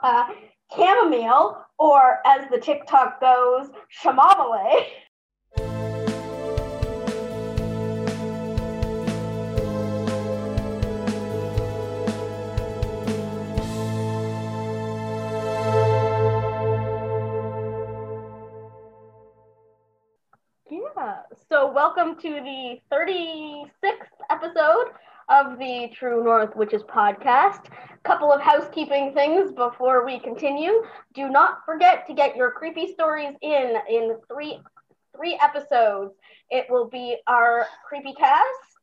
uh, chamomile, or as the TikTok goes, chamomile. Yeah. So, welcome to the 36th episode of the True North Witches podcast. Couple of housekeeping things before we continue. Do not forget to get your creepy stories in in three three episodes. It will be our creepy cast.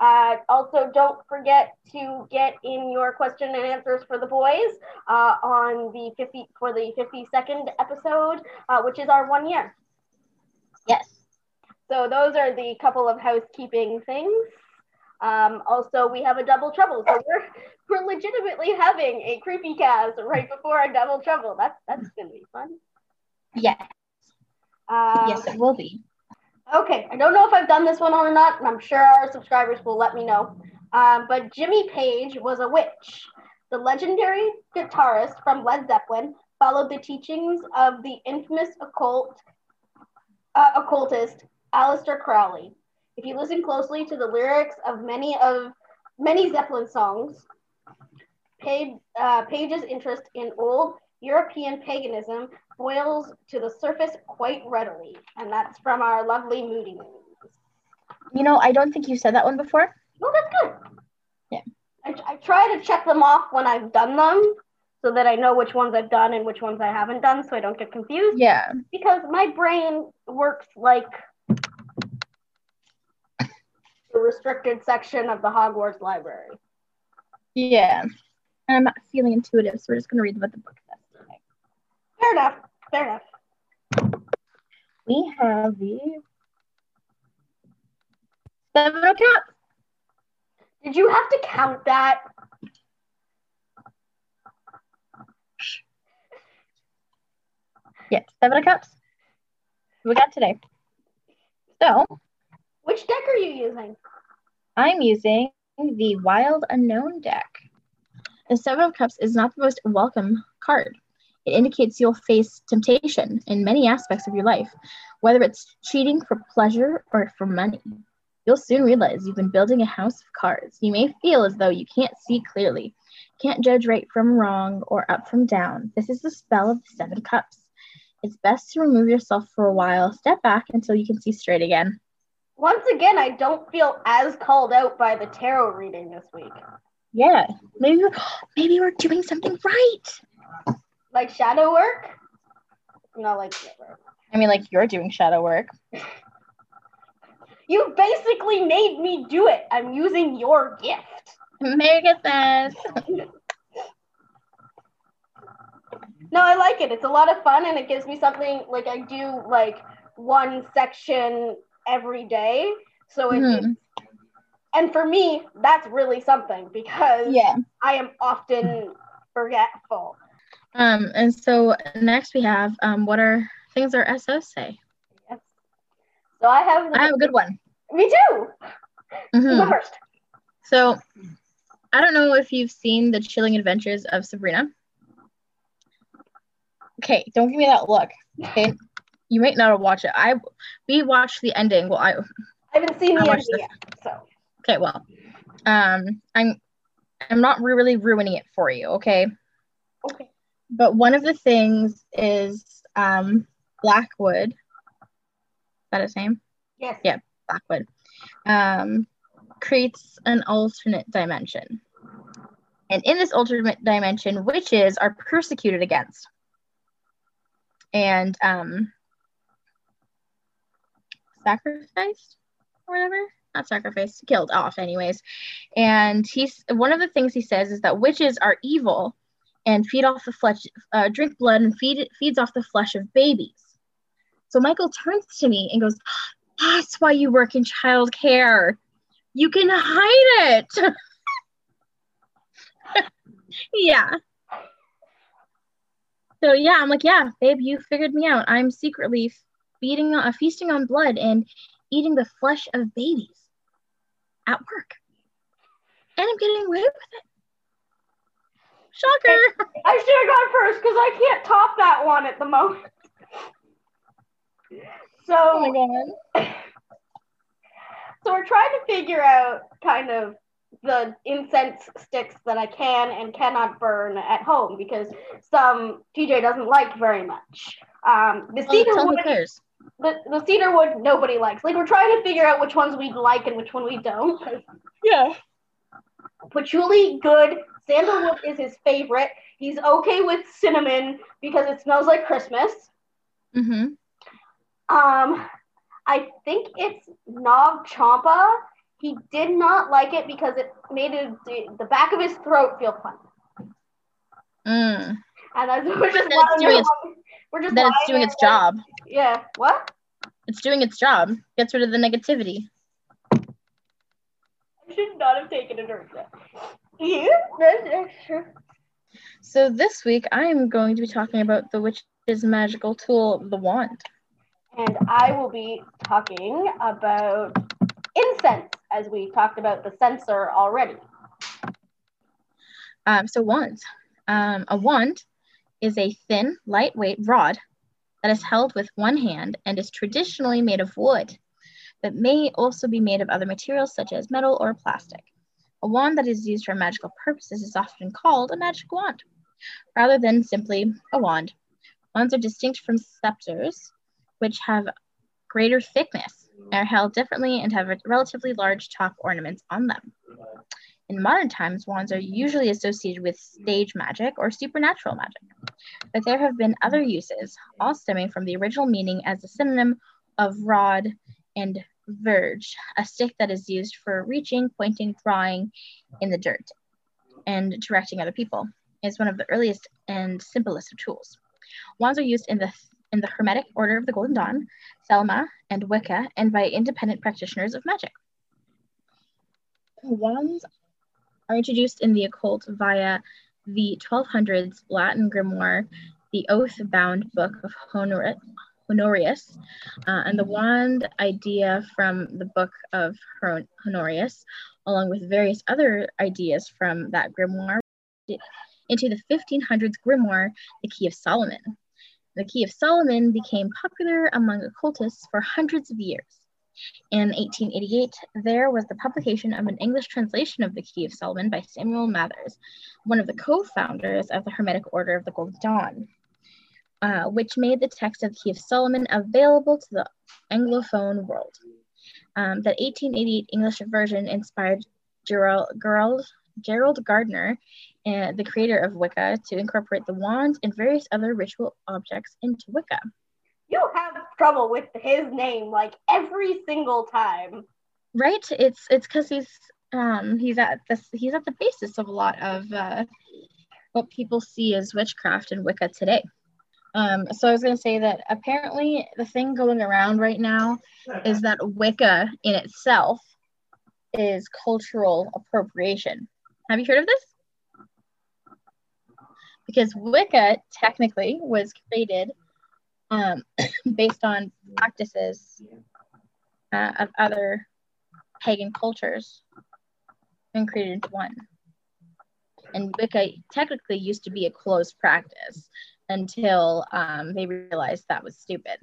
Uh, also, don't forget to get in your question and answers for the boys uh, on the 50 for the 52nd episode, uh, which is our one year. Yes. So those are the couple of housekeeping things. Um, also, we have a double trouble, so we're we're legitimately having a creepy cast right before a double trouble. That's that's gonna be fun. Yes. Um, yes, it will be. Okay, I don't know if I've done this one or not, and I'm sure our subscribers will let me know. Um, but Jimmy Page was a witch. The legendary guitarist from Led Zeppelin followed the teachings of the infamous occult uh, occultist Aleister Crowley. If you listen closely to the lyrics of many of many Zeppelin songs, Page, uh, Page's interest in old European paganism boils to the surface quite readily, and that's from our lovely Moody Moons. You know, I don't think you said that one before. No, that's good. Yeah. I, I try to check them off when I've done them so that I know which ones I've done and which ones I haven't done so I don't get confused. Yeah. Because my brain works like the restricted section of the Hogwarts library. Yeah. And I'm not feeling intuitive, so we're just gonna read what the book says. Okay. Fair enough. Fair enough. We have the Seven of Cups. Did you have to count that? Yes, Seven of Cups. We got today. So Which deck are you using? I'm using the Wild Unknown deck. The Seven of Cups is not the most welcome card. It indicates you'll face temptation in many aspects of your life, whether it's cheating for pleasure or for money. You'll soon realize you've been building a house of cards. You may feel as though you can't see clearly, can't judge right from wrong or up from down. This is the spell of the Seven of Cups. It's best to remove yourself for a while, step back until you can see straight again. Once again, I don't feel as called out by the tarot reading this week. Yeah, maybe we're, maybe we're doing something right. Like shadow work? No, like I mean, like you're doing shadow work. you basically made me do it. I'm using your gift. Merry Christmas. No, I like it. It's a lot of fun and it gives me something like I do like one section every day. So it Mhm. and for me, that's really something because Yeah. I am often forgetful. Um, and so next we have um, what are things our SOs say? Yes. So I have I have a good one. me too. Mhm. Go first. So I don't know if you've seen the chilling adventures of Sabrina. Okay, don't give me that look. Okay. You might not have watched it. I we watched the ending. Well, I I haven't seen I the ending yet. So okay, well. Um I'm I'm not really ruining it for you, okay? okay. But one of the things is um Blackwood. Is that his name? Yes. Yeah. Blackwood. Um creates an alternate dimension. And in this alternate dimension, witches are persecuted against. And um sacrificed or whatever. Not sacrificed, killed off, anyways. And he's one of the things he says is that witches are evil and feed off the flesh, uh, drink blood and feed feeds off the flesh of babies. So Michael turns to me and goes, "That's why you work in child care You can hide it." yeah. So yeah, I'm like, yeah, babe, you figured me out. I'm secretly feeding, uh, feasting on blood and eating the flesh of babies at work, and I'm getting away with it. Shocker. I should have gone first because I can't top that one at the moment. So, Oh so we're trying to figure out kind of the incense sticks that I can and cannot burn at home because some TJ doesn't like very much. Um, the Oh, wood, cares. The, the cedar wood, nobody likes. Like we're trying to figure out which ones we like and which one we don't. Yeah. Patchouli, good. Sandalwood is his favorite. He's okay with cinnamon because it smells like Christmas. Mm-hmm. Um, I think it's Nag Champa. He did not like it because it made it, the, the back of his throat feel funny. Mm. And that's, we're just Then it's we're just Then it's doing its job. Yeah. What? It's doing its job. Gets rid of the negativity. I should not have taken it earlier. Yeah, that's that's true. So this week I am going to be talking about the witch's magical tool, the wand. And I will be talking about incense, as we talked about the censer already. Um, so wands. Um, a wand is a thin, lightweight rod that is held with one hand and is traditionally made of wood, but may also be made of other materials such as metal or plastic. A wand that is used for magical purposes is often called a magic wand, rather than simply a wand. Wands are distinct from scepters, which have greater thickness, are held differently, and have relatively large top ornaments on them. In modern times, wands are usually associated with stage magic or supernatural magic, but there have been other uses, all stemming from the original meaning as a synonym of rod and verge, a stick that is used for reaching, pointing, drawing in the dirt, and directing other people. It's one of the earliest and simplest of tools. Wands are used in the in the Hermetic Order of the Golden Dawn, Thelema, and Wicca, and by independent practitioners of magic. Wands are introduced in the occult via the 1200s Latin grimoire, the Oath-bound Book of Honor- Honorius, uh, and the wand idea from the Book of Hon- Honorius, along with various other ideas from that grimoire, into the 1500s grimoire, the Key of Solomon. The Key of Solomon became popular among occultists for hundreds of years. In 1888, there was the publication of an English translation of the Key of Solomon by Samuel Mathers, one of the co founders of the Hermetic Order of the Golden Dawn, uh, which made the text of the Key of Solomon available to the Anglophone world. Um, that 1888 English version inspired Gerald, Gerald, Gerald Gardner, uh, the creator of Wicca, to incorporate the wand and various other ritual objects into Wicca. You have trouble with his name like every single time. right? It's it's because he's um he's at this he's at the basis of a lot of uh what people see as witchcraft and wicca today. Um so i was going to say that apparently the thing going around right now is that wicca in itself is cultural appropriation. Have you heard of this? Because wicca technically was created um, based on practices uh, of other pagan cultures and created one. And Wicca technically used to be a closed practice until um, they realized that was stupid.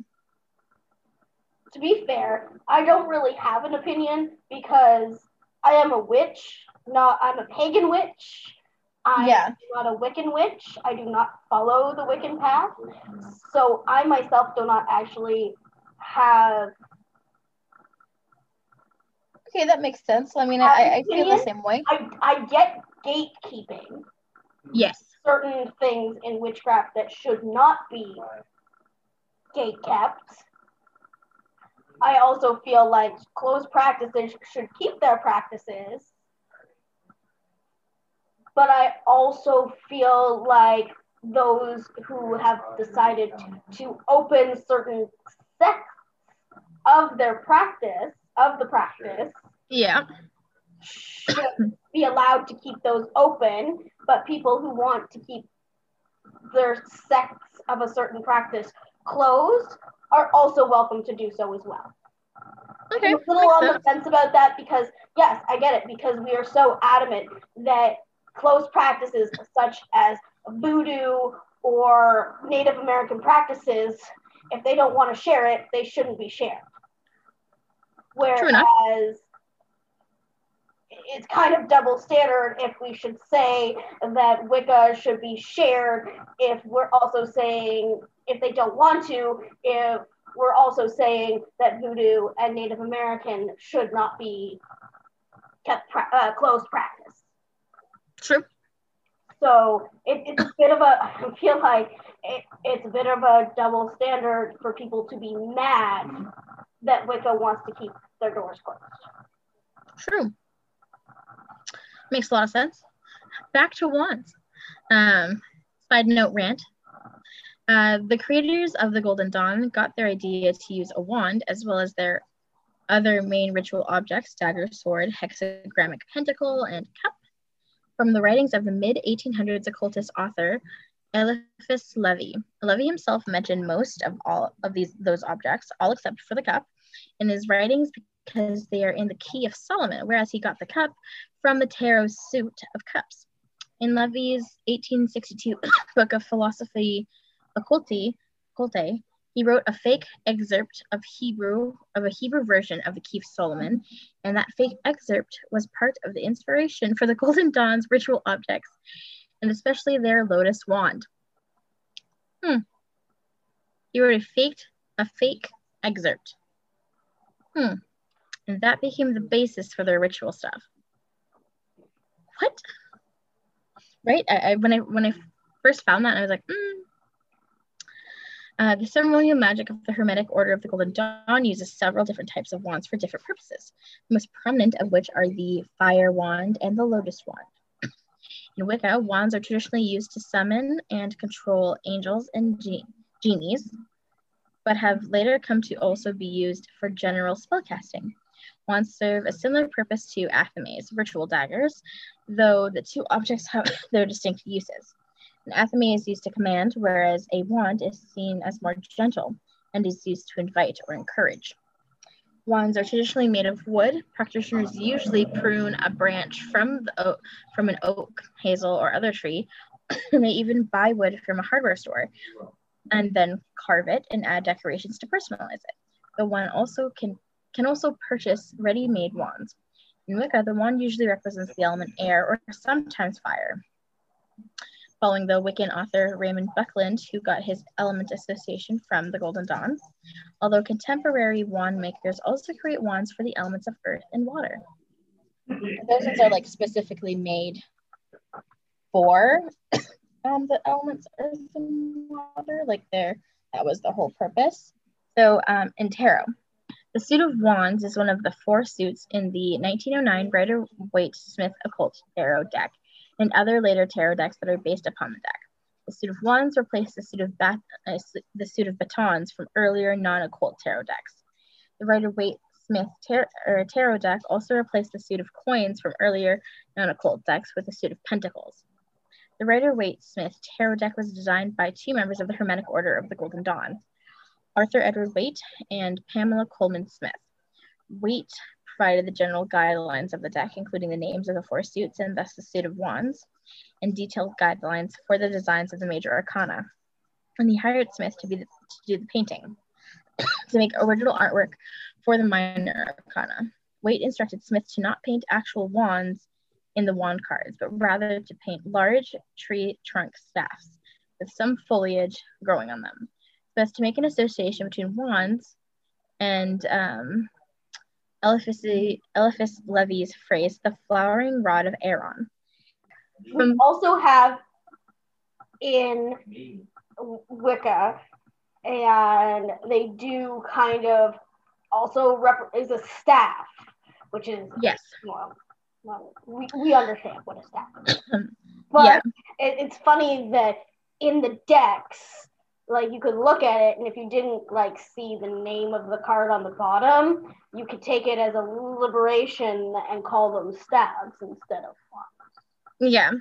To be fair, I don't really have an opinion because I am a witch, not I'm a pagan witch. I'm Yeah. not a Wiccan witch. I do not follow the Wiccan path. So I myself do not actually have Okay, that makes sense. I mean, I, I feel the same way. I, I get gatekeeping Yes. certain things in witchcraft that should not be gate kept. I also feel like closed practices should keep their practices. But I also feel like those who have decided to, to open certain sects of their practice, of the practice, Yeah. should be allowed to keep those open, but people who want to keep their sects of a certain practice closed are also welcome to do so as well. Okay. I'm a little on the fence about that because, yes, I get it because we are so adamant that closed practices such as voodoo or Native American practices, if they don't want to share it, they shouldn't be shared. Whereas it's kind of double standard if we should say that Wicca should be shared if we're also saying if they don't want to, if we're also saying that voodoo and Native American should not be kept pra- uh, closed practice. True. So it, it's a bit of a, I feel like it, it's a bit of a double standard for people to be mad that Wicca wants to keep their doors closed. True. Makes a lot of sense. Back to wands. Um, side note rant. Uh, the creators of the Golden Dawn got their idea to use a wand as well as their other main ritual objects dagger, sword, hexagrammic pentacle, and cup from the writings of the mid 1800s occultist author Eliphas Levi. Levi himself mentioned most of all of these those objects, all except for the cup, in his writings because they are in the Key of Solomon, whereas he got the cup from the tarot suit of cups. In Levi's 1862 book of philosophy Occulti, Occulte, he wrote a fake excerpt of Hebrew of a Hebrew version of the of Solomon, and that fake excerpt was part of the inspiration for the Golden Dawn's ritual objects, and especially their lotus wand. Hmm. He wrote a faked a fake excerpt. Hmm. And that became the basis for their ritual stuff. What? Right? I, I when I when I first found that, I was like, hmm, uh, the ceremonial magic of the Hermetic Order of the Golden Dawn uses several different types of wands for different purposes, the most prominent of which are the fire wand and the lotus wand. In Wicca, wands are traditionally used to summon and control angels and genies, but have later come to also be used for general spellcasting. Wands serve a similar purpose to athames, ritual daggers, though the two objects have their distinct uses. An athame is used to command, whereas a wand is seen as more gentle and is used to invite or encourage. Wands are traditionally made of wood. Practitioners usually prune a branch from, the from an oak, hazel, or other tree, they even buy wood from a hardware store and then carve it and add decorations to personalize it. The wand also can can also purchase ready-made wands. In Wicca, the wand usually represents the element air or sometimes fire following the Wiccan author Raymond Buckland, who got his element association from the Golden Dawn. Although contemporary wand makers also create wands for the elements of earth and water. Those ones are like specifically made for um, the elements earth and water. Like there, that was the whole purpose. So um, in tarot, the suit of wands is one of the four suits in the 1909 Rider Waite Smith Occult Tarot deck and other later tarot decks that are based upon the deck. The suit of wands replaced the suit of bat- uh, the suit of batons from earlier non-occult tarot decks. The Rider Waite Smith tar- tarot deck also replaced the suit of coins from earlier non-occult decks with a suit of pentacles. The Rider Waite Smith tarot deck was designed by two members of the Hermetic Order of the Golden Dawn, Arthur Edward Waite and Pamela Colman Smith. Waite provided the general guidelines of the deck, including the names of the four suits and thus the suit of wands, and detailed guidelines for the designs of the major arcana. And he hired Smith to, be the, to do the painting, to make original artwork for the minor arcana. Waite instructed Smith to not paint actual wands in the wand cards, but rather to paint large tree trunk staffs with some foliage growing on them, so as to make an association between wands and um, Eliphas, Eliphas Levi's phrase, the flowering rod of Aaron. We also have in Wicca, and they do kind of also rep- is a staff, which is yes. Well, well, we, we understand what a staff is. Um, but yeah. it, it's funny that in the decks, like you could look at it and if you didn't like see the name of the card on the bottom you could take it as a liberation and call them stabs instead of wands. Yeah.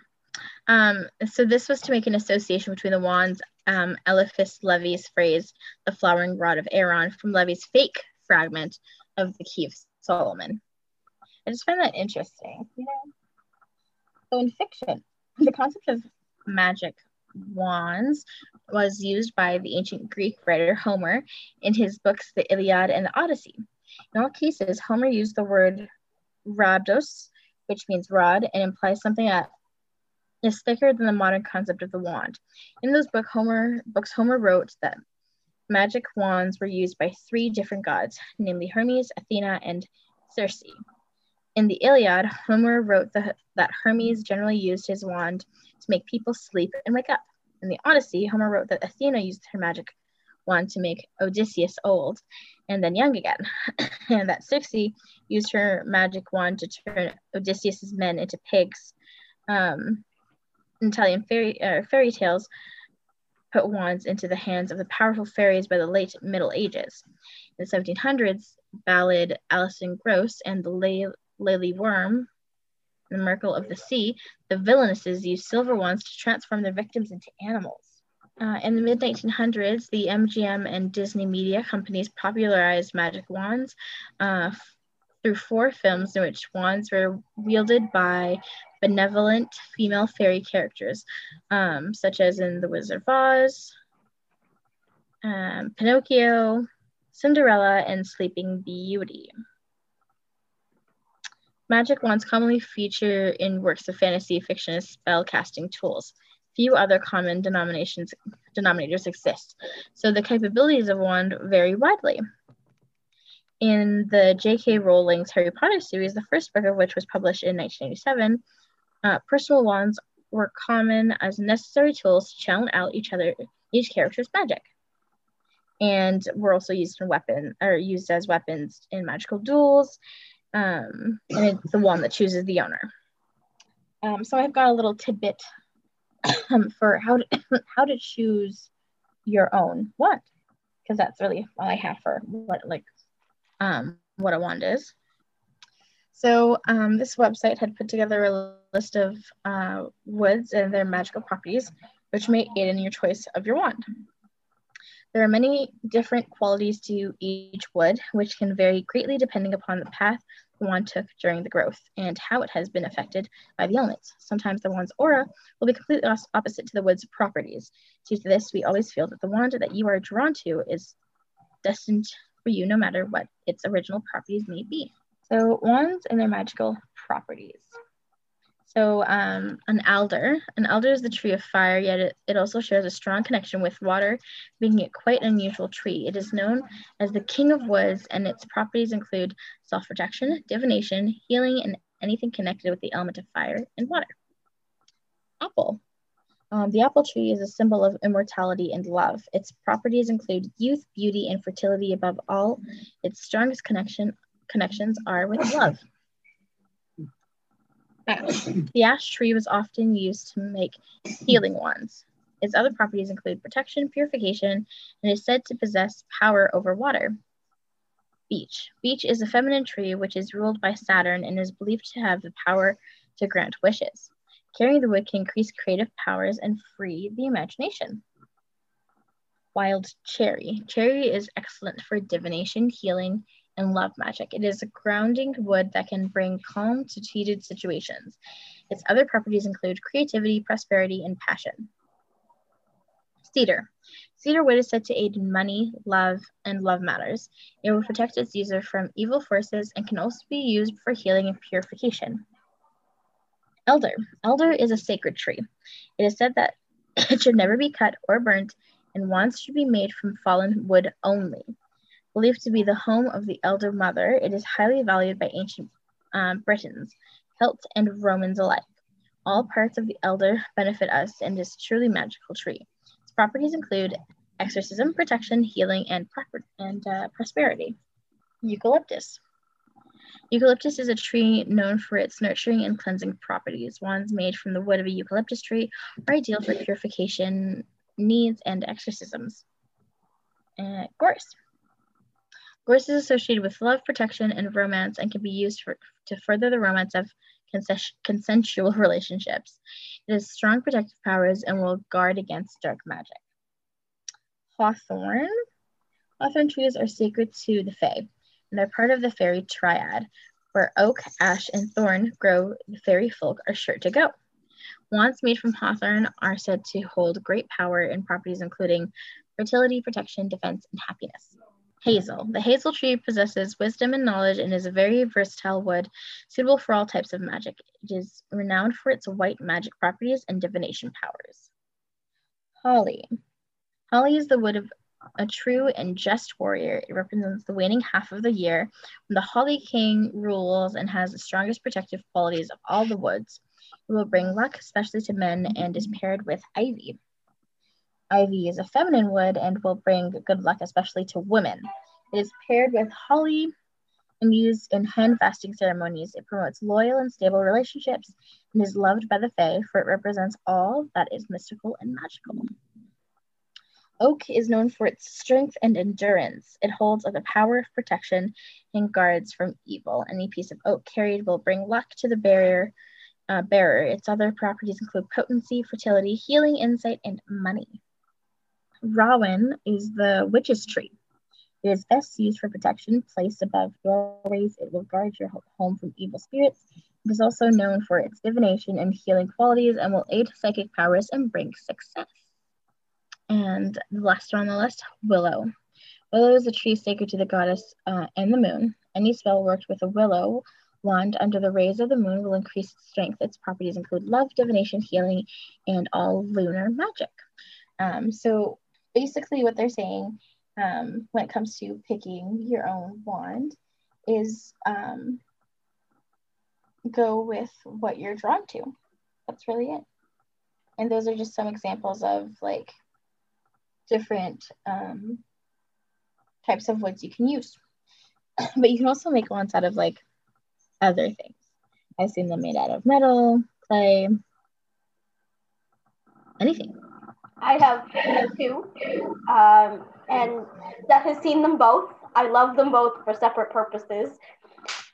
Um, so this was to make an association between the wands um, Eliphas Levi's phrase the flowering rod of Aaron from Levi's fake fragment of the key of Solomon. I just find that interesting. You know? So in fiction the concept of magic wands was used by the ancient Greek writer Homer in his books The Iliad and the Odyssey. In all cases, Homer used the word rhabdos, which means rod, and implies something that is thicker than the modern concept of the wand. In those book Homer, books, Homer wrote that magic wands were used by three different gods, namely Hermes, Athena, and Circe. In the Iliad, Homer wrote the, that Hermes generally used his wand to make people sleep and wake up. In the Odyssey, Homer wrote that Athena used her magic wand to make Odysseus old and then young again, and that Circe used her magic wand to turn Odysseus's men into pigs. Um, Italian fairy, uh, fairy tales put wands into the hands of the powerful fairies by the late Middle Ages. In the 1700s, ballad Alison Gross and the Lily Worm, the Miracle of the Sea, the villainesses used silver wands to transform their victims into animals. Uh, in the mid 1900s, the MGM and Disney media companies popularized magic wands uh, through four films in which wands were wielded by benevolent female fairy characters, um, such as in The Wizard of Oz, um, Pinocchio, Cinderella, and Sleeping Beauty. Magic wands commonly feature in works of fantasy fiction as spell casting tools. Few other common denominations denominators exist, so the capabilities of wand vary widely. In the J.K. Rowling's Harry Potter series, the first book of which was published in 1987, uh, personal wands were common as necessary tools to channel out each other, each character's magic, and were also used in weapon or used as weapons in magical duels. Um, and it's the one that chooses the owner. Um, so I've got a little tidbit um, for how to how to choose your own wand, because that's really all I have for what like um, what a wand is. So um, this website had put together a list of uh, woods and their magical properties, which may aid in your choice of your wand. There are many different qualities to each wood, which can vary greatly depending upon the path wand took during the growth and how it has been affected by the elements. Sometimes the wand's aura will be completely opposite to the wood's properties. Due to this, we always feel that the wand that you are drawn to is destined for you no matter what its original properties may be. So wands and their magical properties. So um, an alder, an alder is the tree of fire, yet it, it also shares a strong connection with water, making it quite an unusual tree. It is known as the king of woods, and its properties include self-protection, divination, healing, and anything connected with the element of fire and water. Apple. Um, the apple tree is a symbol of immortality and love. Its properties include youth, beauty, and fertility above all. Its strongest connection connections are with love. The ash tree was often used to make healing wands. Its other properties include protection, purification, and is said to possess power over water. Beech. Beech is a feminine tree which is ruled by Saturn and is believed to have the power to grant wishes. Carrying the wood can increase creative powers and free the imagination. Wild cherry. Cherry is excellent for divination, healing, and love magic. It is a grounding wood that can bring calm to heated situations. Its other properties include creativity, prosperity, and passion. Cedar. Cedar wood is said to aid in money, love, and love matters. It will protect its user from evil forces and can also be used for healing and purification. Elder. Elder is a sacred tree. It is said that it should never be cut or burnt, and wands should be made from fallen wood only. Believed to be the home of the Elder Mother, it is highly valued by ancient um, Britons, Celts, and Romans alike. All parts of the Elder benefit us and is truly magical tree. Its properties include exorcism, protection, healing, and, proper- and uh, prosperity. Eucalyptus. Eucalyptus is a tree known for its nurturing and cleansing properties. Wands made from the wood of a eucalyptus tree are ideal for purification needs and exorcisms. Uh, gorse. Gorse is associated with love, protection, and romance and can be used for, to further the romance of consensual relationships. It has strong protective powers and will guard against dark magic. Hawthorn. Hawthorn trees are sacred to the Fae, and they're part of the fairy triad. Where oak, ash, and thorn grow, the fairy folk are sure to go. Wands made from hawthorn are said to hold great power in properties including fertility, protection, defense, and happiness. Hazel. The hazel tree possesses wisdom and knowledge and is a very versatile wood suitable for all types of magic. It is renowned for its white magic properties and divination powers. Holly. Holly is the wood of a true and just warrior. It represents the waning half of the year when the Holly King rules and has the strongest protective qualities of all the woods. It will bring luck, especially to men, and is paired with ivy. Ivy is a feminine wood and will bring good luck, especially to women. It is paired with holly and used in hand fasting ceremonies. It promotes loyal and stable relationships and is loved by the Fae, for it represents all that is mystical and magical. Oak is known for its strength and endurance. It holds the power of protection and guards from evil. Any piece of oak carried will bring luck to the barrier uh, bearer. Its other properties include potency, fertility, healing, insight, and money. Rowan is the witch's tree. It is best used for protection. Placed above doorways, it will guard your home from evil spirits. It is also known for its divination and healing qualities and will aid psychic powers and bring success. And the last one on the list, Willow. Willow is a tree sacred to the goddess uh, and the moon. Any spell worked with a willow wand under the rays of the moon will increase its strength. Its properties include love, divination, healing, and all lunar magic. Um, so basically, what they're saying um, when it comes to picking your own wand is um, go with what you're drawn to. That's really it. And those are just some examples of like different um, types of woods you can use. but you can also make wands out of like other things. I've seen them made out of metal, clay, anything. I have two, um, and Steph has seen them both. I love them both for separate purposes.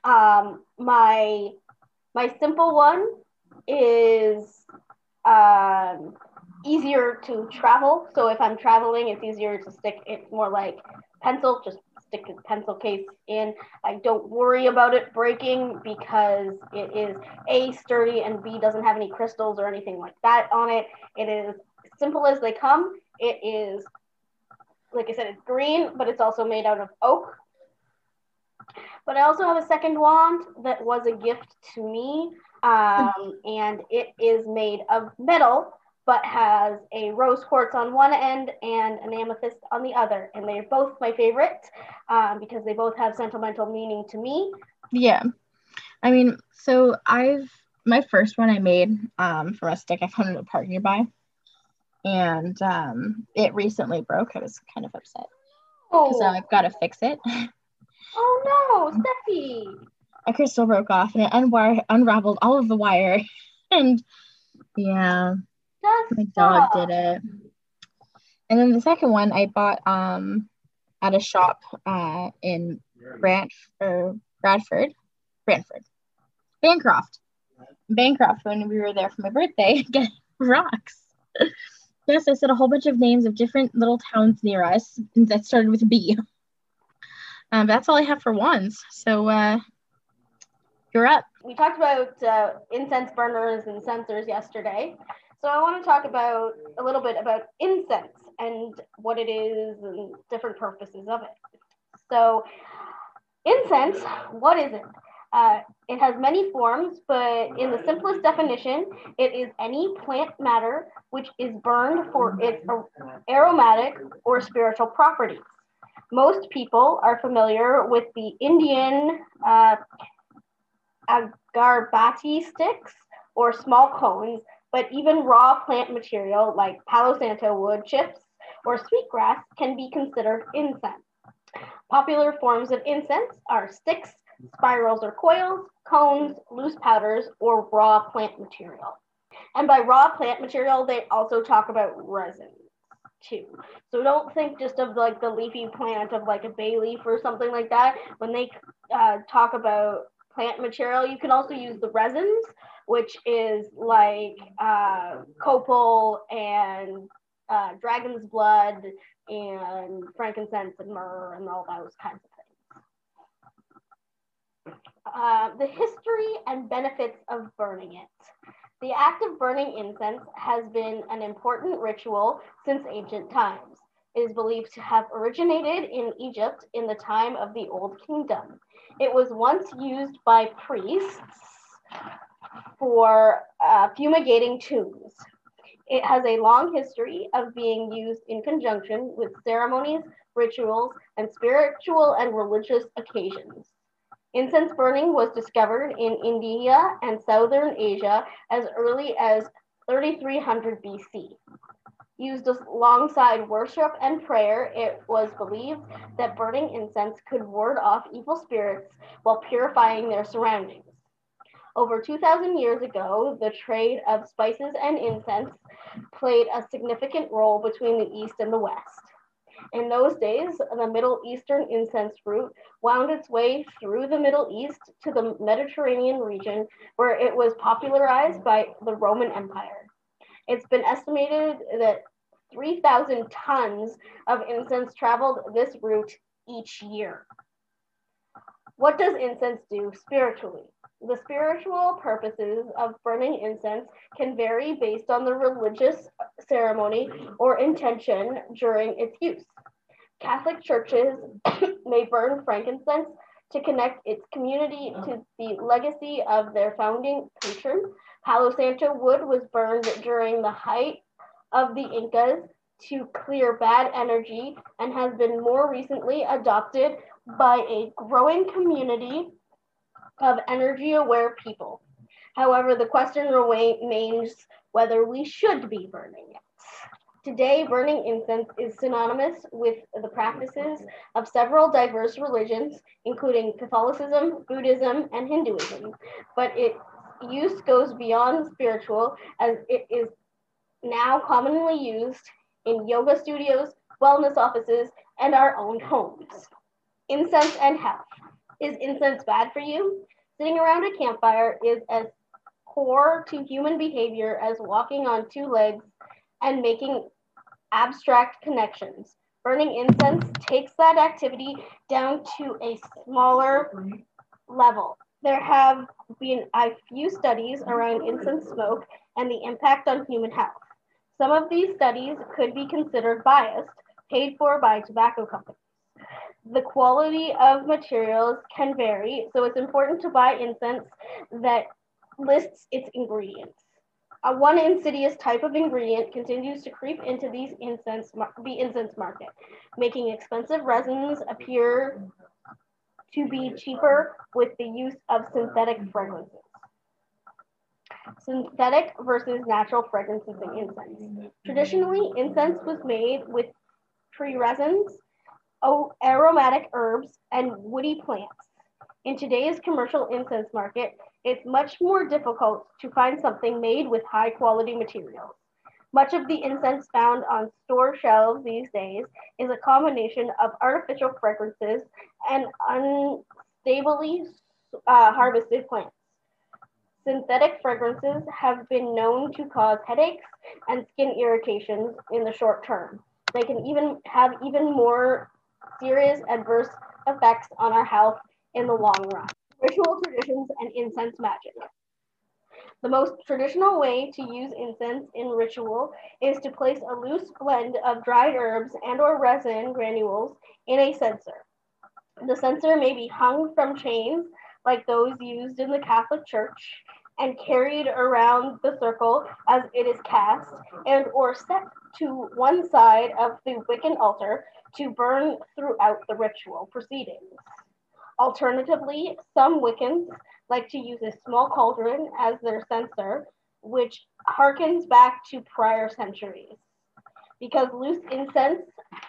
Um, my my simple one is um, easier to travel. So if I'm traveling, it's easier to stick. It's more like pencil, just stick the pencil case in. I don't worry about it breaking because it is A, sturdy, and B, doesn't have any crystals or anything like that on it. It is simple as they come. It is, like I said, it's green, but it's also made out of oak. But I also have a second wand that was a gift to me, um, and it is made of metal, but has a rose quartz on one end and an amethyst on the other. And they're both my favorite um, because they both have sentimental meaning to me. Yeah. I mean, so I've, my first one I made um, from a stick I found in a park nearby and um, it recently broke. I was kind of upset because oh. I've got to fix it. Oh no, Steffi! A crystal broke off and it unwire- unraveled all of the wire, and yeah, That's my dog did it. And then the second one I bought um at a shop uh in Brant or Bradford, Brantford, Bancroft, Bancroft when we were there for my birthday getting rocks. Yes, I said a whole bunch of names of different little towns near us that started with B. Um, that's all I have for wands. So uh, you're up. We talked about uh, incense burners and censers yesterday. So I want to talk about a little bit about incense and what it is and different purposes of it. So incense, what is it? Uh, it has many forms, but in the simplest definition, it is any plant matter which is burned for its aromatic or spiritual properties. Most people are familiar with the Indian uh, agarbatti sticks or small cones, but even raw plant material like Palo Santo wood chips or sweetgrass can be considered incense. Popular forms of incense are sticks, spirals or coils, cones, loose powders, or raw plant material. And by raw plant material, they also talk about resin too. So don't think just of like the leafy plant of like a bay leaf or something like that. When they uh, talk about plant material, you can also use the resins, which is like uh, copal and uh, dragon's blood and frankincense and myrrh and all those kinds of. Uh, the history and benefits of burning it. The act of burning incense has been an important ritual since ancient times. It is believed to have originated in Egypt in the time of the Old Kingdom. It was once used by priests for uh, fumigating tombs. It has a long history of being used in conjunction with ceremonies, rituals, and spiritual and religious occasions. Incense burning was discovered in India and Southern Asia as early as 3300 BC. Used alongside worship and prayer, it was believed that burning incense could ward off evil spirits while purifying their surroundings. Over 2,000 years ago, the trade of spices and incense played a significant role between the East and the West. In those days, the Middle Eastern incense route wound its way through the Middle East to the Mediterranean region, where it was popularized by the Roman Empire. It's been estimated that 3,000 tons of incense traveled this route each year. What does incense do spiritually? The spiritual purposes of burning incense can vary based on the religious ceremony or intention during its use. Catholic churches may burn frankincense to connect its community to the legacy of their founding patron. Palo Santo wood was burned during the height of the Incas to clear bad energy and has been more recently adopted by a growing community of energy aware people. However, the question remains whether we should be burning it. Today, burning incense is synonymous with the practices of several diverse religions, including Catholicism, Buddhism, and Hinduism. But its use goes beyond spiritual, as it is now commonly used in yoga studios, wellness offices, and our own homes. Incense and health. Is incense bad for you? Sitting around a campfire is as core to human behavior as walking on two legs and making abstract connections. Burning incense takes that activity down to a smaller level. There have been a few studies around incense smoke and the impact on human health. Some of these studies could be considered biased, paid for by tobacco companies. The quality of materials can vary, so it's important to buy incense that lists its ingredients. One insidious type of ingredient continues to creep into these incense the incense market, making expensive resins appear to be cheaper with the use of synthetic fragrances. Synthetic versus natural fragrances in incense. Traditionally, incense was made with tree resins, aromatic herbs, and woody plants. In today's commercial incense market, it's much more difficult to find something made with high quality materials. Much of the incense found on store shelves these days is a combination of artificial fragrances and unstably uh, harvested plants. Synthetic fragrances have been known to cause headaches and skin irritations in the short term. They can even have even more serious adverse effects on our health in the long run. Ritual traditions and incense magic. The most traditional way to use incense in ritual is to place a loose blend of dried herbs and or resin granules in a censer. The censer may be hung from chains like those used in the Catholic Church and carried around the circle as it is cast and or set to one side of the Wiccan altar to burn throughout the ritual proceedings. Alternatively, some Wiccans like to use a small cauldron as their censer, which harkens back to prior centuries. Because loose incense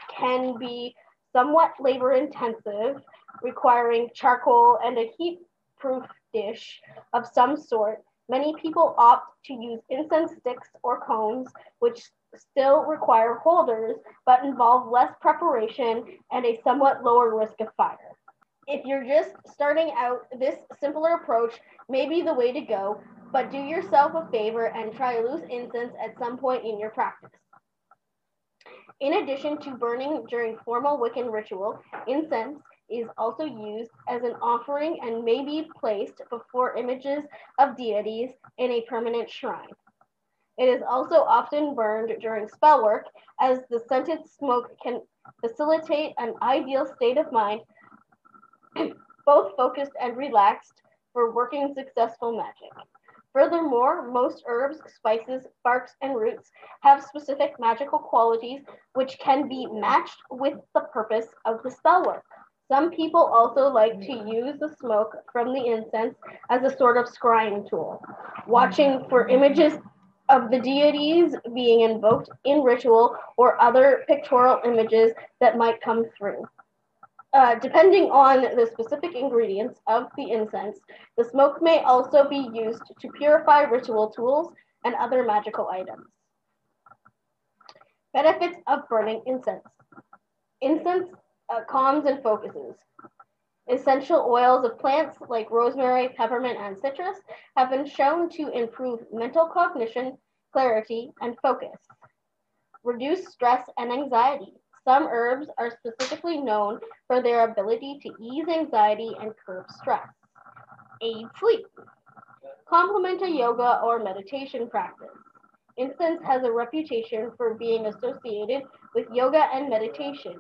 can be somewhat labor intensive, requiring charcoal and a heat proof dish of some sort, many people opt to use incense sticks or cones, which still require holders but involve less preparation and a somewhat lower risk of fire. If you're just starting out, this simpler approach may be the way to go, but do yourself a favor and try loose incense at some point in your practice. In addition to burning during formal Wiccan ritual, incense is also used as an offering and may be placed before images of deities in a permanent shrine. It is also often burned during spell work, as the scented smoke can facilitate an ideal state of mind, both focused and relaxed, for working successful magic. Furthermore, most herbs, spices, barks, and roots have specific magical qualities which can be matched with the purpose of the spell work. Some people also like to use the smoke from the incense as a sort of scrying tool, watching for images of the deities being invoked in ritual or other pictorial images that might come through. Uh, depending on the specific ingredients of the incense, the smoke may also be used to purify ritual tools and other magical items. Benefits of burning incense. Incense uh, calms and focuses. Essential oils of plants like rosemary, peppermint, and citrus have been shown to improve mental cognition, clarity, and focus. Reduce stress and anxiety. Some herbs are specifically known for their ability to ease anxiety and curb stress. Aid sleep. Complement a yoga or meditation practice. Incense has a reputation for being associated with yoga and meditation,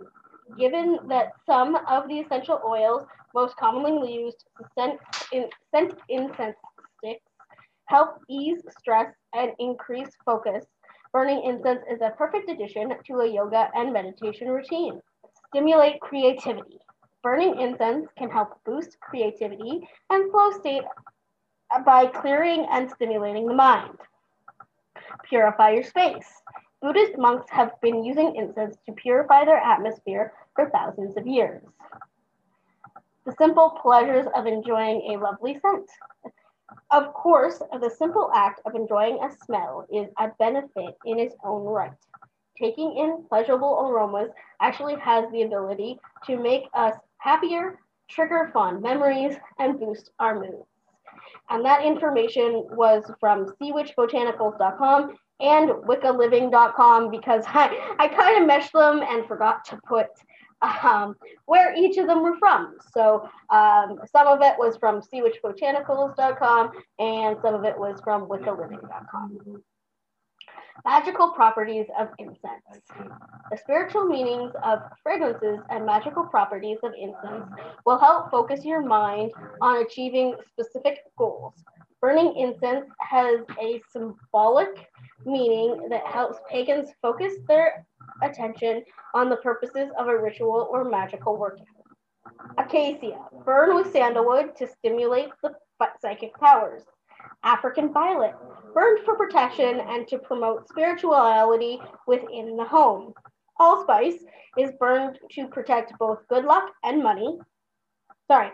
given that some of the essential oils most commonly used scent, in, scent incense sticks help ease stress and increase focus burning incense is a perfect addition to a yoga and meditation routine. Stimulate creativity. Burning incense can help boost creativity and flow state by clearing and stimulating the mind. Purify your space. Buddhist monks have been using incense to purify their atmosphere for thousands of years. The simple pleasures of enjoying a lovely scent. Of course, the simple act of enjoying a smell is a benefit in its own right. Taking in pleasurable aromas actually has the ability to make us happier, trigger fond memories, and boost our moods. And that information was from seawitchbotanicals.com and wicaliving.com because I, I kind of meshed them and forgot to put um, where each of them were from. So um, some of it was from seawitchbotanicals.com and some of it was from wicaliving.com. Magical properties of incense. The spiritual meanings of fragrances and magical properties of incense will help focus your mind on achieving specific goals. Burning incense has a symbolic meaning that helps pagans focus their attention on the purposes of a ritual or magical working. Acacia, burn with sandalwood to stimulate the psychic powers. African violet, burned for protection and to promote spirituality within the home. Allspice is burned to protect both good luck and money. Sorry,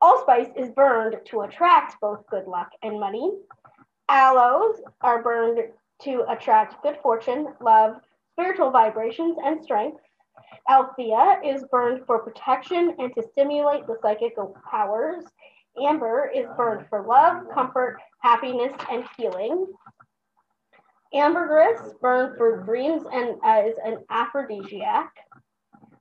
allspice is burned to attract both good luck and money. Aloes are burned to attract good fortune, love, spiritual vibrations, and strength. Althea is burned for protection and to stimulate the psychic powers. Amber is burned for love, comfort, happiness, and healing. Ambergris burned for dreams and uh, is an aphrodisiac.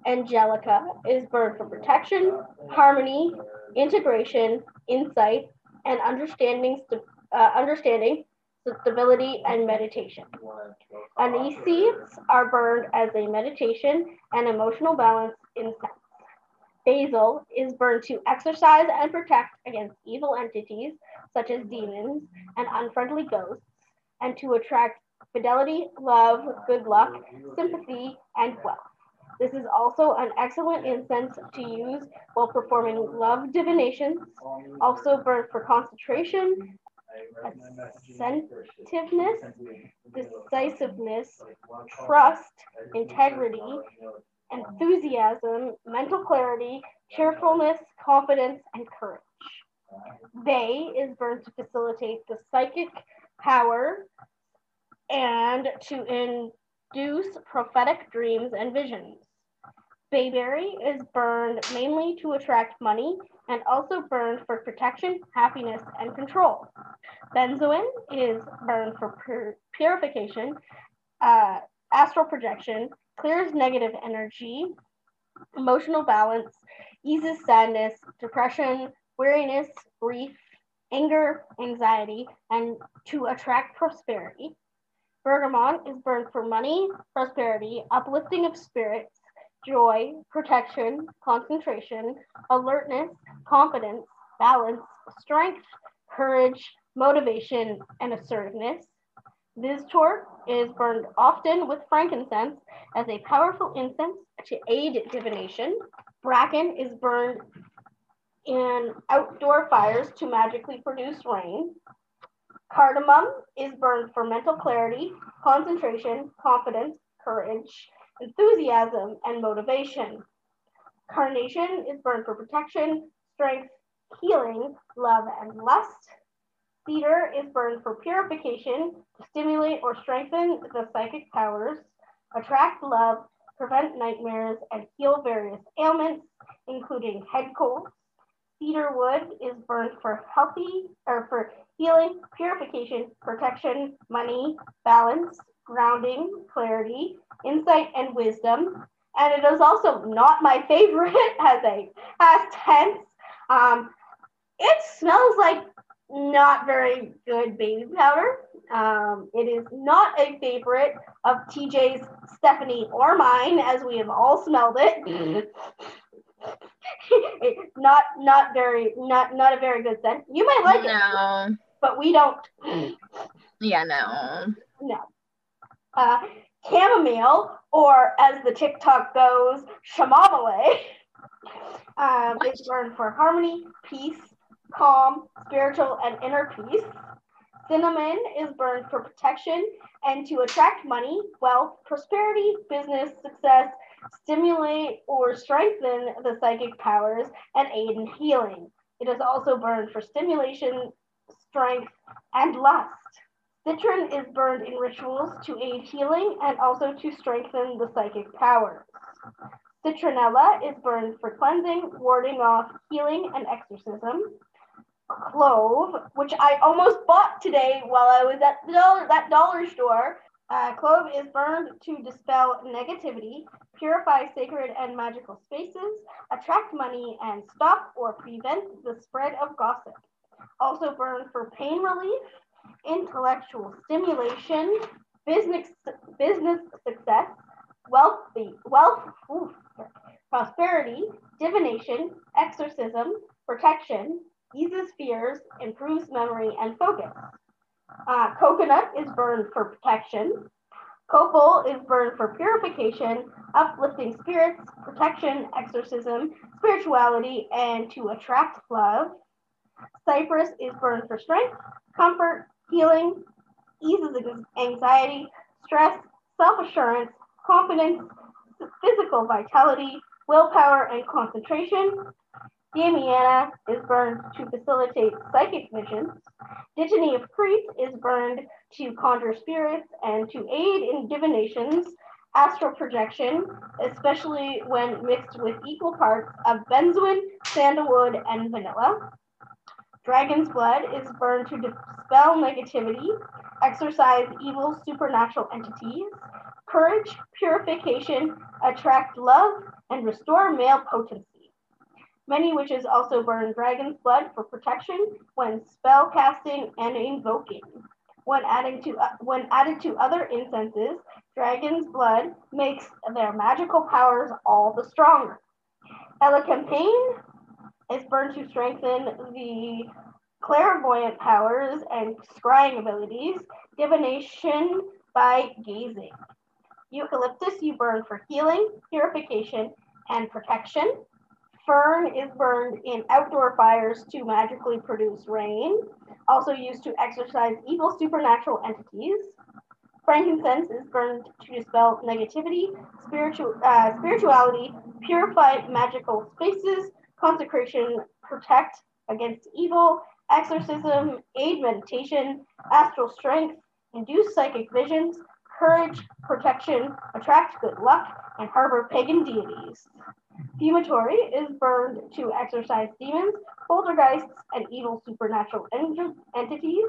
Angelica is burned for protection, harmony, integration, insight, and understanding, uh, understanding stability, and meditation. Anise are burned as a meditation and emotional balance incense. Basil is burned to exercise and protect against evil entities such as demons and unfriendly ghosts, and to attract fidelity, love, good luck, sympathy, and wealth. This is also an excellent incense to use while performing love divinations, also burned for concentration, attentiveness, decisiveness, trust, integrity, enthusiasm, mental clarity, cheerfulness, confidence, and courage. Bay is burned to facilitate the psychic power and to induce prophetic dreams and visions. Bayberry is burned mainly to attract money and also burned for protection, happiness, and control. Benzoin is burned for pur purification, uh, astral projection, clears negative energy, emotional balance, eases sadness, depression, weariness, grief, anger, anxiety, and to attract prosperity. Bergamot is burned for money, prosperity, uplifting of spirits, joy, protection, concentration, alertness, confidence, balance, strength, courage, motivation, and assertiveness. Bistort is burned often with frankincense as a powerful incense to aid divination. Bracken is burned in outdoor fires to magically produce rain. Cardamom is burned for mental clarity, concentration, confidence, courage, enthusiasm, and motivation. Carnation is burned for protection, strength, healing, love, and lust. Cedar is burned for purification, to stimulate or strengthen the psychic powers, attract love, prevent nightmares, and heal various ailments, including head colds. Cedar wood is burned for healthy or for healing, purification, protection, money, balance, grounding, clarity, insight, and wisdom. And it is also not my favorite as a past tense. Um, it smells like not very good baby powder. Um, it is not a favorite of TJ's, Stephanie, or mine, as we have all smelled it. not not very not not a very good scent. You might like no. it, but we don't. Yeah, no. No. Uh, chamomile, or as the TikTok goes, shamamale, um, is burned for harmony, peace, calm, spiritual, and inner peace. Cinnamon is burned for protection and to attract money, wealth, prosperity, business, success, stimulate or strengthen the psychic powers, and aid in healing. It is also burned for stimulation, strength, and lust. Citron is burned in rituals to aid healing and also to strengthen the psychic powers. Citronella is burned for cleansing, warding off, healing, and exorcism. Clove, which I almost bought today while I was at the dollar, that dollar store. Uh, clove is burned to dispel negativity, purify sacred and magical spaces, attract money, and stop or prevent the spread of gossip. Also burned for pain relief, intellectual stimulation, business business success, wealthy wealth, oof, prosperity, divination, exorcism, protection, eases fears, improves memory and focus. Uh, coconut is burned for protection. Copal is burned for purification, uplifting spirits, protection, exorcism, spirituality, and to attract love. Cypress is burned for strength, comfort, healing, eases anxiety, stress, self assurance, confidence, physical vitality, willpower, and concentration. Damiana is burned to facilitate psychic visions. Dittany of Crete is burned to conjure spirits and to aid in divinations, astral projection, especially when mixed with equal parts of benzoin, sandalwood, and vanilla. Dragon's blood is burned to dispel negativity, exorcise evil supernatural entities, courage, purification, attract love, and restore male potency. Many witches also burn dragon's blood for protection when spell casting and invoking. When adding to uh, when added to other incenses, dragon's blood makes their magical powers all the stronger. Elecampane is burned to strengthen the clairvoyant powers and scrying abilities, divination by gazing. Eucalyptus you burn for healing, purification, and protection. Fern is burned in outdoor fires to magically produce rain, also used to exorcise evil supernatural entities. Frankincense is burned to dispel negativity, spiritual, uh, spirituality, purify magical spaces, consecration, protect against evil, exorcism, aid meditation, astral strength, induce psychic visions, courage, protection, attract good luck, and harbor pagan deities. Fumitory is burned to exorcise demons, poltergeists, and evil supernatural en- entities.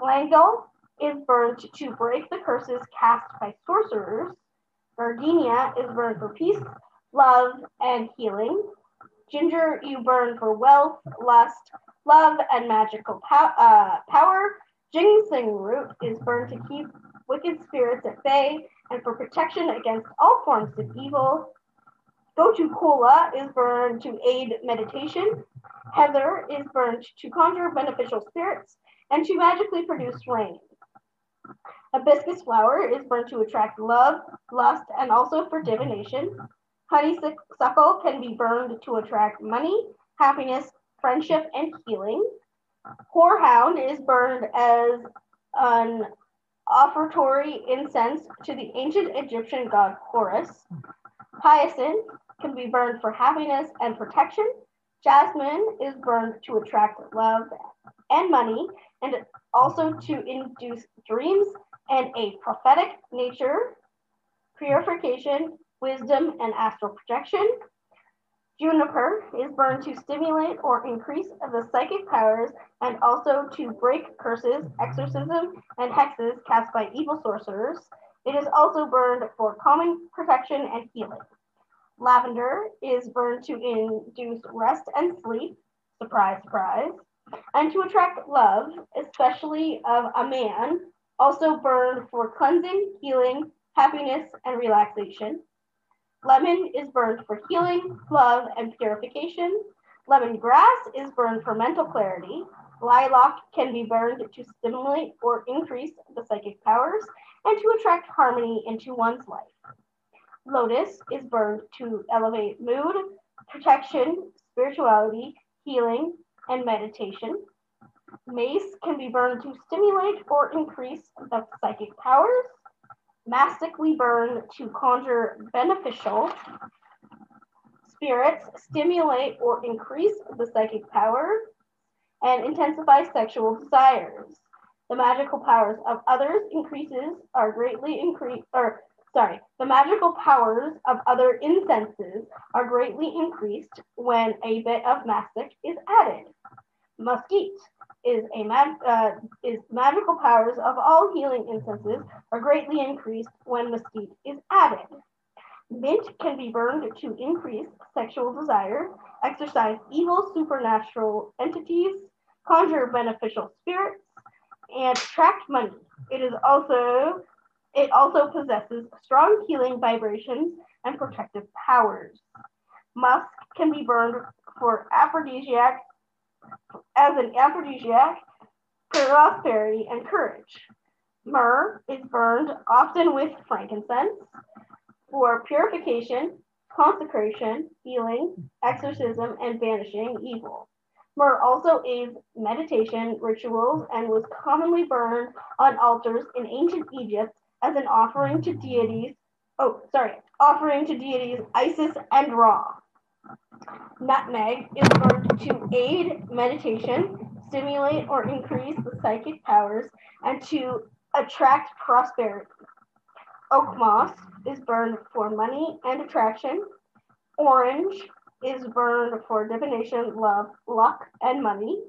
Galangal is burned to break the curses cast by sorcerers. Gardenia is burned for peace, love, and healing. Ginger, you burn for wealth, lust, love, and magical pow- uh, power. Ginseng root is burned to keep wicked spirits at bay and for protection against all forms of evil. Gotu kola is burned to aid meditation. Heather is burned to conjure beneficial spirits and to magically produce rain. Hibiscus flower is burned to attract love, lust, and also for divination. Honeysuckle can be burned to attract money, happiness, friendship, and healing. Horehound is burned as an offertory incense to the ancient Egyptian god Horus. Hyacinth can be burned for happiness and protection. Jasmine is burned to attract love and money, and also to induce dreams and a prophetic nature, purification, wisdom, and astral projection. Juniper is burned to stimulate or increase the psychic powers and also to break curses, exorcism, and hexes cast by evil sorcerers. It is also burned for calming, protection, and healing. Lavender is burned to induce rest and sleep, surprise, surprise, and to attract love, especially of a man, also burned for cleansing, healing, happiness, and relaxation. Lemon is burned for healing, love, and purification. Lemongrass is burned for mental clarity. Lilac can be burned to stimulate or increase the psychic powers and to attract harmony into one's life. Lotus is burned to elevate mood, protection, spirituality, healing, and meditation. Mace can be burned to stimulate or increase the psychic powers. Mastic we burn to conjure beneficial spirits, stimulate or increase the psychic power, and intensify sexual desires. The magical powers of others increases are greatly increased or sorry, the magical powers of other incenses are greatly increased when a bit of mastic is added. Mesquite is a mag- uh, is magical powers of all healing incenses are greatly increased when mesquite is added. Mint can be burned to increase sexual desire, exorcise evil supernatural entities, conjure beneficial spirits, and attract money. It is also it also possesses strong healing vibrations and protective powers. Musk can be burned for aphrodisiac as an aphrodisiac, prosperity, and courage. Myrrh is burned often with frankincense for purification, consecration, healing, exorcism, and banishing evil. Myrrh also aids meditation rituals and was commonly burned on altars in ancient Egypt as an offering to deities. Oh, sorry, offering to deities Isis and Ra. Nutmeg is burned to aid meditation, stimulate or increase the psychic powers, and to attract prosperity. Oak moss is burned for money and attraction. Orange is burned for divination, love, luck, and money.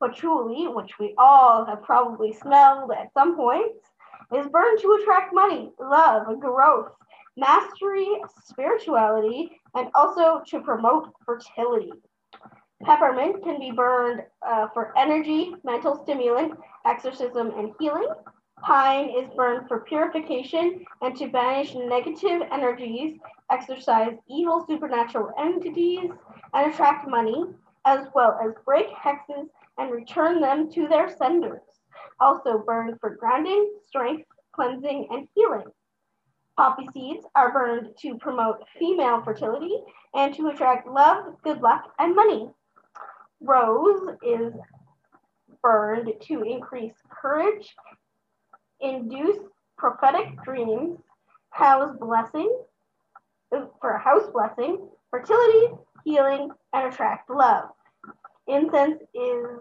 Patchouli, which we all have probably smelled at some point, is burned to attract money, love, growth, mastery, spirituality, and also to promote fertility. Peppermint can be burned uh, for energy, mental stimulant, exorcism, and healing. Pine is burned for purification and to banish negative energies, exorcise evil supernatural entities, and attract money, as well as break hexes and return them to their senders. Also burned for grounding, strength, cleansing, and healing. Poppy seeds are burned to promote female fertility and to attract love, good luck, and money. Rose is burned to increase courage, induce prophetic dreams, house blessing, for house blessing, fertility, healing, and attract love. Incense is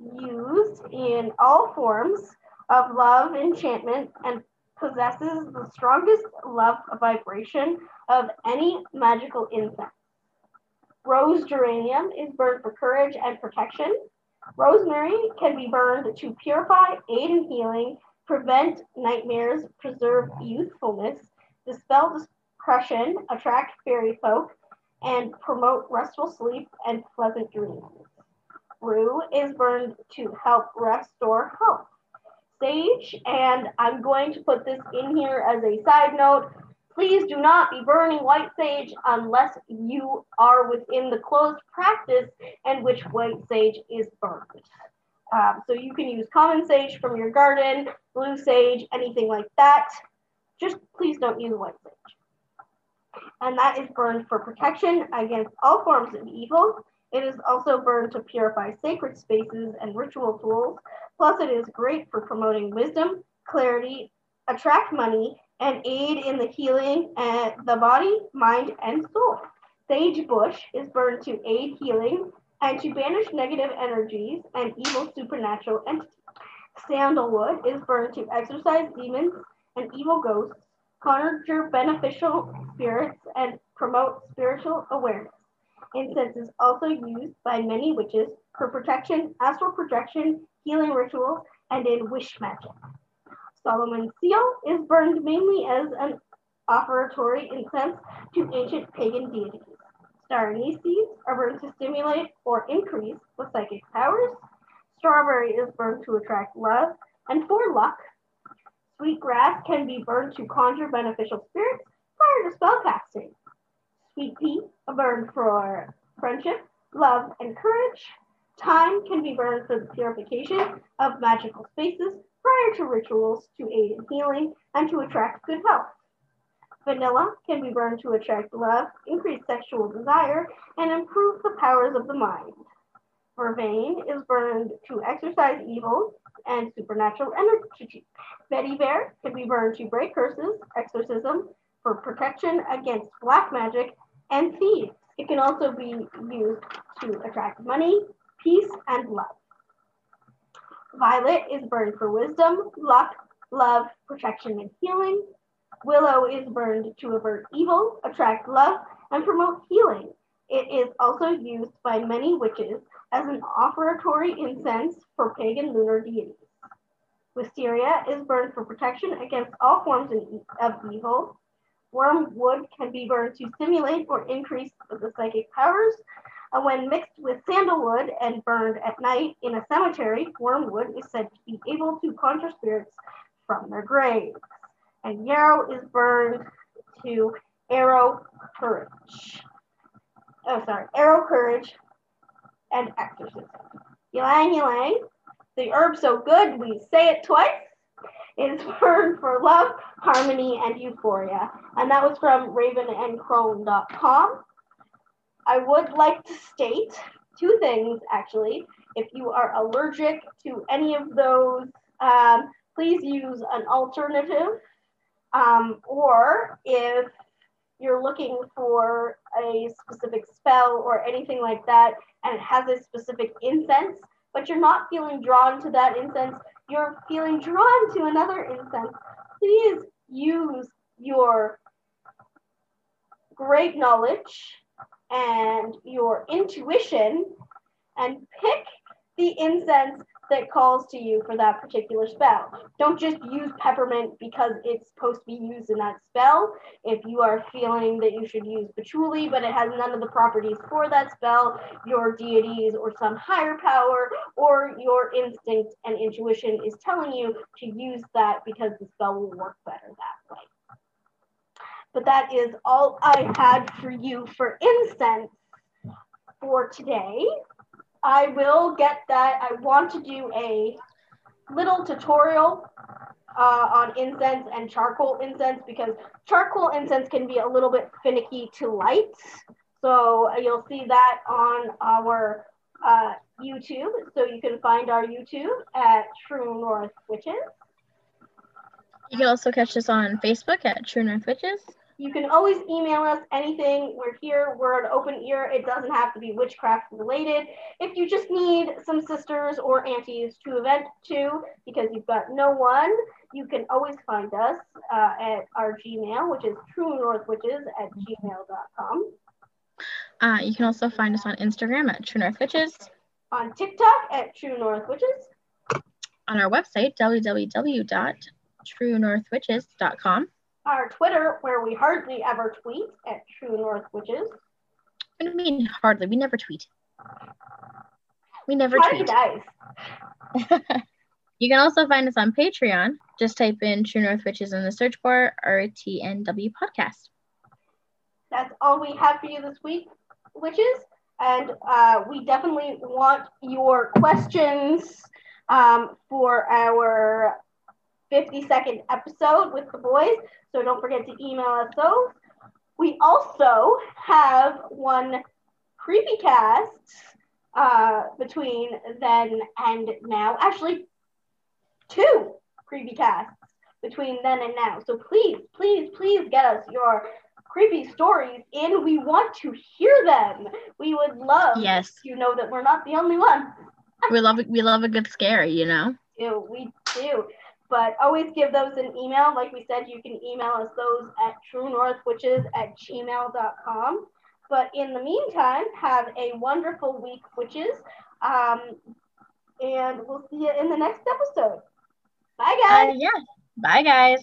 used in all forms of love, enchantment, and possesses the strongest love vibration of any magical incense. Rose geranium is burned for courage and protection. Rosemary can be burned to purify, aid in healing, prevent nightmares, preserve youthfulness, dispel depression, attract fairy folk, and promote restful sleep and pleasant dreams. Rue is burned to help restore health. Sage, and I'm going to put this in here as a side note. Please do not be burning white sage unless you are within the closed practice in which white sage is burned. Um, so you can use common sage from your garden, blue sage, anything like that. Just please don't use white sage. And that is burned for protection against all forms of evil. It is also burned to purify sacred spaces and ritual tools. Plus, it is great for promoting wisdom, clarity, attract money, and aid in the healing of the body, mind, and soul. Sage bush is burned to aid healing and to banish negative energies and evil supernatural entities. Sandalwood is burned to exorcise demons and evil ghosts, conjure beneficial spirits, and promote spiritual awareness. Incense is also used by many witches for protection, astral projection, healing rituals, and in wish magic. Solomon's seal is burned mainly as an offertory incense to ancient pagan deities. Star anise seeds are burned to stimulate or increase the psychic powers. Strawberry is burned to attract love and for luck. Sweet grass can be burned to conjure beneficial spirits prior to spell Sweet pea are burned for friendship, love, and courage. Thyme can be burned for the purification of magical spaces prior to rituals to aid in healing and to attract good health. Vanilla can be burned to attract love, increase sexual desire, and improve the powers of the mind. Vervain is burned to exorcise evil and supernatural energy. Vetiver can be burned to break curses, exorcism, for protection against black magic and thieves. It can also be used to attract money, peace, and love. Violet is burned for wisdom, luck, love, protection, and healing. Willow is burned to avert evil, attract love, and promote healing. It is also used by many witches as an offertory incense for pagan lunar deities. Wisteria is burned for protection against all forms of evil. Wormwood can be burned to stimulate or increase the psychic powers. Uh, when mixed with sandalwood and burned at night in a cemetery, wormwood is said to be able to conjure spirits from their graves and yarrow is burned to arrow courage. Oh, sorry, arrow courage and exorcism. Ylang ylang, the herb so good we say it twice, is burned for love, harmony, and euphoria. And that was from ravenandcrone.com. I would like to state two things actually. If you are allergic to any of those, um, please use an alternative um, or if you're looking for a specific spell or anything like that, and it has a specific incense, but you're not feeling drawn to that incense, you're feeling drawn to another incense, please use your great knowledge and your intuition and pick the incense that calls to you for that particular spell. Don't just use peppermint because it's supposed to be used in that spell. If you are feeling that you should use patchouli, but it has none of the properties for that spell, your deities or some higher power or your instinct and intuition is telling you to use that because the spell will work better that way. But that is all I had for you for incense for today. I will get that. I want to do a little tutorial uh, on incense and charcoal incense because charcoal incense can be a little bit finicky to light. So uh, you'll see that on our uh, YouTube. So you can find our YouTube at True North Witches. You can also catch us on Facebook at True North Witches. You can always email us anything. We're here. We're an open ear. It doesn't have to be witchcraft related. If you just need some sisters or aunties to event to because you've got no one, you can always find us uh, at our Gmail, which is truenorthwitches at gmail.com. Uh, you can also find us on Instagram at True North Witches. On TikTok at True North Witches. On our website, www.truenorthwitches.com our Twitter, where we hardly ever tweet at True North Witches. I mean, hardly. We never tweet. We never tweet. dice. you can also find us on Patreon. Just type in True North Witches in the search bar, RTNW podcast. That's all we have for you this week, witches. And uh, we definitely want your questions um, for our 50 second episode with the boys. So don't forget to email us those. We also have one creepy cast uh, between then and now. Actually, two creepy casts between then and now. So please, please, please get us your creepy stories in. We want to hear them. We would love Yes. to know that we're not the only one. We love we love a good scary, you know. do. We do. But always give those an email. Like we said, you can email us those at truenorthwitches at gmail.com. But in the meantime, have a wonderful week, witches. Um, and we'll see you in the next episode. Bye, guys. Uh, yeah. Bye guys.